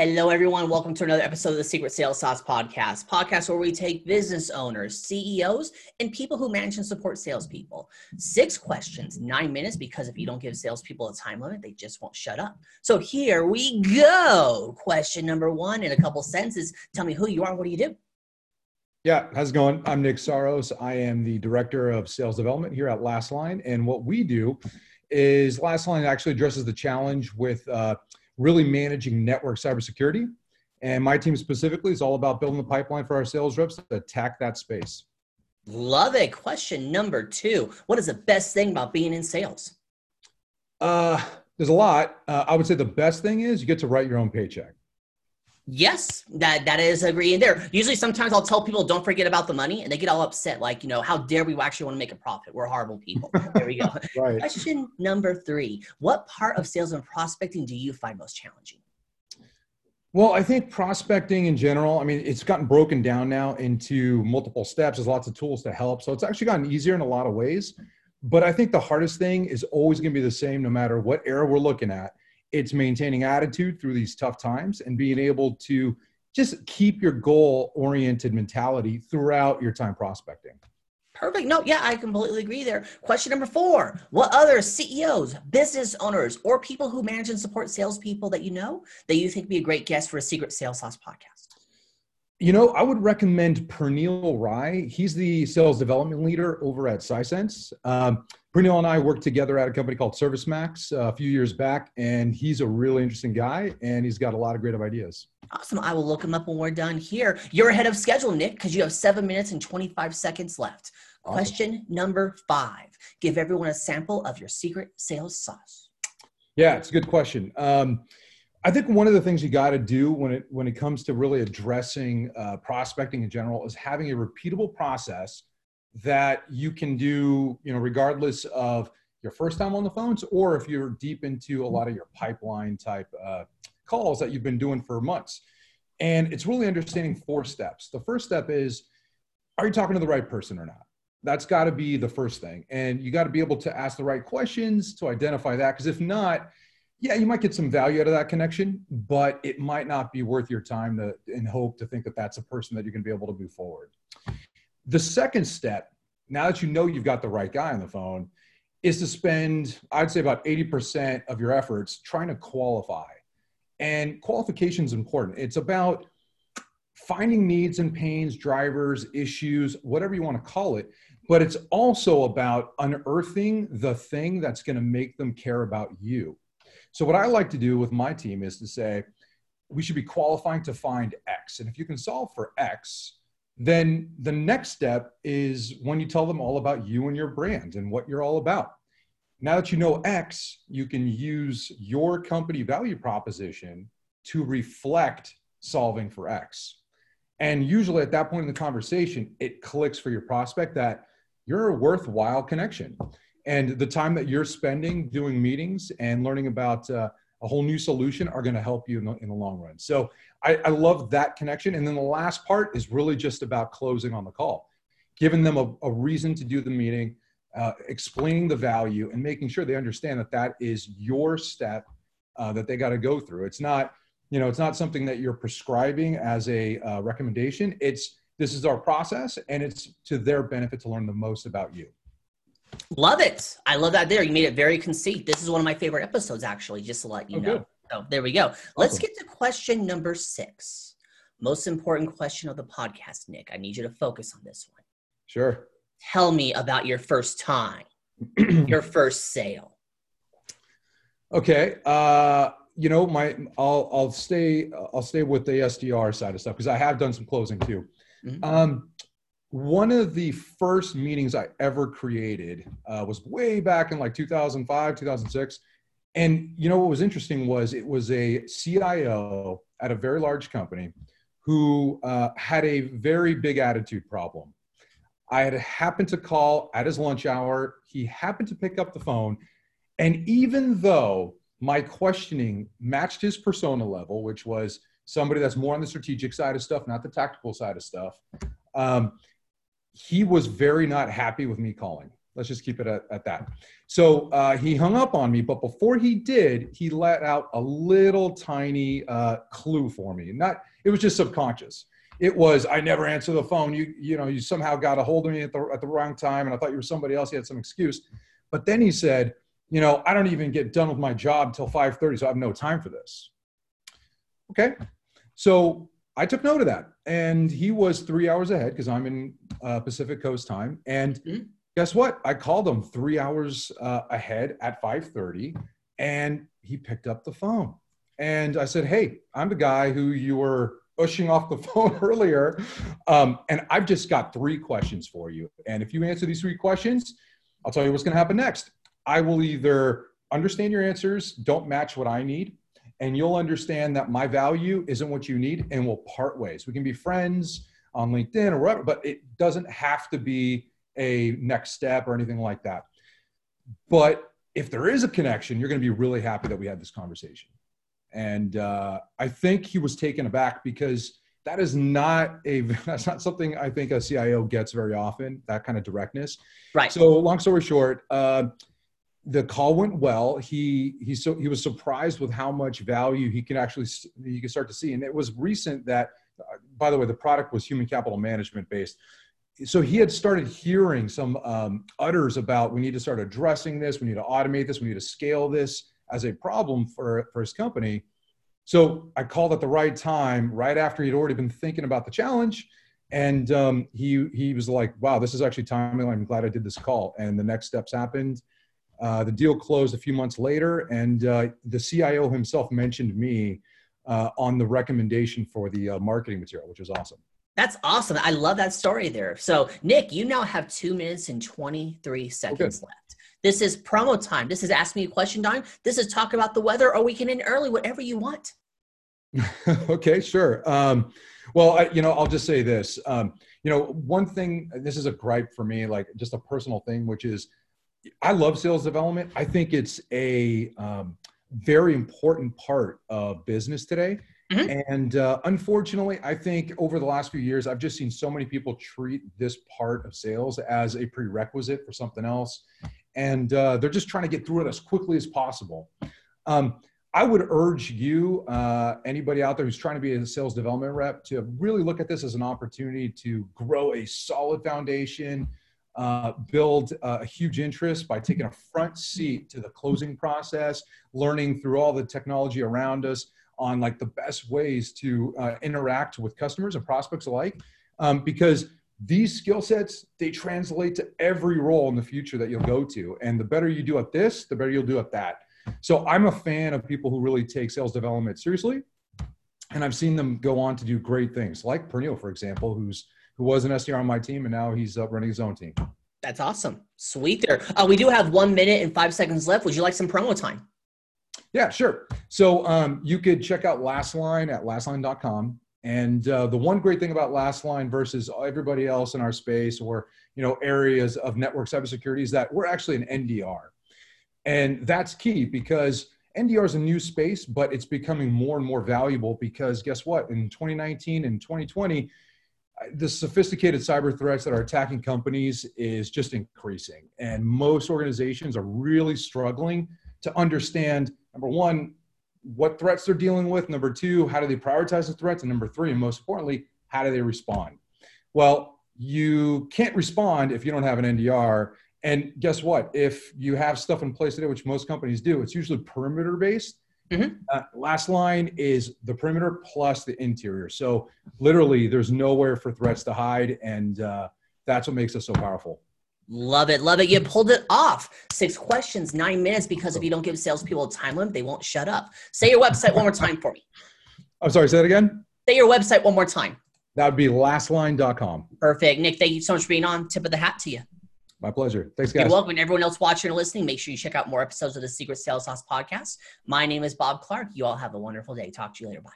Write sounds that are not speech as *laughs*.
Hello, everyone. Welcome to another episode of the Secret Sales Sauce Podcast. Podcast where we take business owners, CEOs, and people who manage and support salespeople. Six questions, nine minutes, because if you don't give salespeople a time limit, they just won't shut up. So here we go. Question number one in a couple sentences. Tell me who you are and what do you do? Yeah, how's it going? I'm Nick Saros. I am the Director of Sales Development here at Lastline. And what we do is Lastline actually addresses the challenge with uh, really managing network cybersecurity. And my team specifically is all about building the pipeline for our sales reps to attack that space. Love it. Question number two What is the best thing about being in sales? Uh, there's a lot. Uh, I would say the best thing is you get to write your own paycheck. Yes, that that is agreeing there. Usually, sometimes I'll tell people don't forget about the money, and they get all upset, like you know, how dare we actually want to make a profit? We're horrible people. *laughs* There we go. right. Question number three: What part of sales and prospecting do you find most challenging? Well, I think prospecting in general, I mean, it's gotten broken down now into multiple steps. There's lots of tools to help, so it's actually gotten easier in a lot of ways. But I think the hardest thing is always going to be the same, no matter what era we're looking at it's maintaining attitude through these tough times and being able to just keep your goal oriented mentality throughout your time prospecting. Perfect. No, yeah, I completely agree there. Question number four What other CEOs, business owners, or people who manage and support salespeople that you know that you think would be a great guest for a Secret Sales Sauce podcast? You know, I would recommend Pernille Rai. He's the sales development leader over at Sisense. Um, Pernille and I worked together at a company called ServiceMax uh, a few years back, and he's a really interesting guy, and he's got a lot of great ideas. Awesome. I will look him up when we're done here. You're ahead of schedule, Nick, because you have seven minutes and 25 seconds left. Awesome. Question number five Give everyone a sample of your secret sales sauce. Yeah, it's a good question. Um, I think one of the things you got to do when it when it comes to really addressing uh, prospecting in general is having a repeatable process that you can do, you know, regardless of your first time on the phones or if you're deep into a lot of your pipeline type uh, calls that you've been doing for months. And it's really understanding four steps. The first step is, are you talking to the right person or not? That's got to be the first thing. And you got to be able to ask the right questions to identify that. Because if not, yeah, you might get some value out of that connection, but it might not be worth your time to hope to think that that's a person that you're going to be able to move forward. The second step, now that you know you've got the right guy on the phone, is to spend, I'd say, about 80% of your efforts trying to qualify. And qualification is important. It's about finding needs and pains, drivers, issues, whatever you want to call it. But it's also about unearthing the thing that's going to make them care about you. So what I like to do with my team is to say, we should be qualifying to find X. And if you can solve for X, then the next step is when you tell them all about you and your brand and what you're all about. Now that you know X, you can use your company value proposition to reflect solving for X. And usually at that point in the conversation, it clicks for your prospect that you're a worthwhile connection and the time that you're spending doing meetings and learning about uh, a whole new solution are going to help you in the, in the long run. So I, I, love that connection. And then the last part is really just about closing on the call giving them a, a reason to do the meeting uh, explaining the value and making sure they understand that that is your step uh, that they got to go through. It's not you know it's not something that you're prescribing as a uh, recommendation. It's this is our process and it's to their benefit to learn the most about you Love it. I love that there. You made it very conceit. This is one of my favorite episodes, actually, just to let you oh, know. Good. So there we go. Awesome. Let's get to question number six. Most important question of the podcast, Nick. I need you to focus on this one. Sure. Tell me about your first time, *clears throat* your first sale. Okay. Uh, you know, my I'll I'll stay I'll stay with the SDR side of stuff because I have done some closing too. Mm-hmm. Um, one of the first meetings I ever created uh, was way back in like 2005, 2006. And you know what was interesting was it was a CIO at a very large company who uh, had a very big attitude problem. I had happened to call at his lunch hour. He happened to pick up the phone. And even though my questioning matched his persona level, which was somebody that's more on the strategic side of stuff, not the tactical side of stuff, um, he was very not happy with me calling. Let's just keep it at, at that. So uh, he hung up on me, but before he did, he let out a little tiny uh, clue for me. Not, it was just subconscious. It was I never answer the phone. You you know you somehow got a hold of me at the at the wrong time, and I thought you were somebody else. He had some excuse, but then he said, you know, I don't even get done with my job till 5:30, so I have no time for this. Okay, so I took note of that, and he was three hours ahead because I'm in uh, Pacific Coast time, and. Mm-hmm guess what? I called him three hours uh, ahead at 5:30, and he picked up the phone. And I said, "Hey, I'm the guy who you were pushing off the *laughs* phone earlier, um, and I've just got three questions for you. And if you answer these three questions, I'll tell you what's going to happen next. I will either understand your answers don't match what I need, and you'll understand that my value isn't what you need, and we'll part ways. We can be friends on LinkedIn or whatever, but it doesn't have to be." a next step or anything like that. But if there is a connection, you're going to be really happy that we had this conversation. And uh, I think he was taken aback because that is not a *laughs* that's not something I think a CIO gets very often. That kind of directness. Right. So long story short, uh, the call went well. He he so he was surprised with how much value he can actually you can start to see. And it was recent that, uh, by the way, the product was human capital management based so he had started hearing some um, utters about we need to start addressing this, we need to automate this, we need to scale this as a problem for, for his company. So I called at the right time, right after he'd already been thinking about the challenge. And um, he, he was like, wow, this is actually timely. I'm glad I did this call. And the next steps happened. Uh, the deal closed a few months later, and uh, the CIO himself mentioned me uh, on the recommendation for the uh, marketing material, which was awesome. That's awesome. I love that story there. So, Nick, you now have two minutes and 23 seconds okay. left. This is promo time. This is Ask Me a Question time. This is talk about the weather or we can end early, whatever you want. *laughs* okay, sure. Um, well, I, you know, I'll just say this. Um, you know, one thing, this is a gripe for me, like just a personal thing, which is I love sales development. I think it's a um, very important part of business today. Mm-hmm. And uh, unfortunately, I think over the last few years, I've just seen so many people treat this part of sales as a prerequisite for something else. And uh, they're just trying to get through it as quickly as possible. Um, I would urge you, uh, anybody out there who's trying to be a sales development rep, to really look at this as an opportunity to grow a solid foundation, uh, build a huge interest by taking a front seat to the closing process, learning through all the technology around us on like the best ways to uh, interact with customers and prospects alike um, because these skill sets they translate to every role in the future that you'll go to. And the better you do at this the better you'll do at that. So i'm a fan of people who really take sales development seriously and i've seen them go on to do great things like pernille for example who's who was an sdr on my team and now he's uh, running his own team that's awesome sweet there uh, we do have one minute and five seconds left would you like some promo time yeah, sure. So um, you could check out Lastline at lastline.com. And uh, the one great thing about Lastline versus everybody else in our space or you know areas of network cybersecurity is that we're actually an NDR, and that's key because NDR is a new space, but it's becoming more and more valuable because guess what? In 2019 and 2020, the sophisticated cyber threats that are attacking companies is just increasing, and most organizations are really struggling to understand number one, what threats they're dealing with. Number two, how do they prioritize the threats? And number three, and most importantly, how do they respond? Well, you can't respond if you don't have an NDR. And guess what? If you have stuff in place today, which most companies do, it's usually perimeter based. Mm-hmm. Uh, Lastline is the perimeter plus the interior. So literally, there's nowhere for threats to hide, and uh, that's what makes us so powerful. Love it. Love it. You pulled it off. Six questions, nine minutes, because if you don't give salespeople a time limit, they won't shut up. Say your website one more time for me. I'm sorry, say that again. Say your website one more time. That would be lastline.com. Perfect. Nick, thank you so much for being on. Tip of the hat to you. My pleasure. Thanks, guys. You're welcome. And everyone else watching or listening, make sure you check out more episodes of the Secret Sales Sauce podcast. My name is Bob Clark. You all have a wonderful day. Talk to you later. Bye.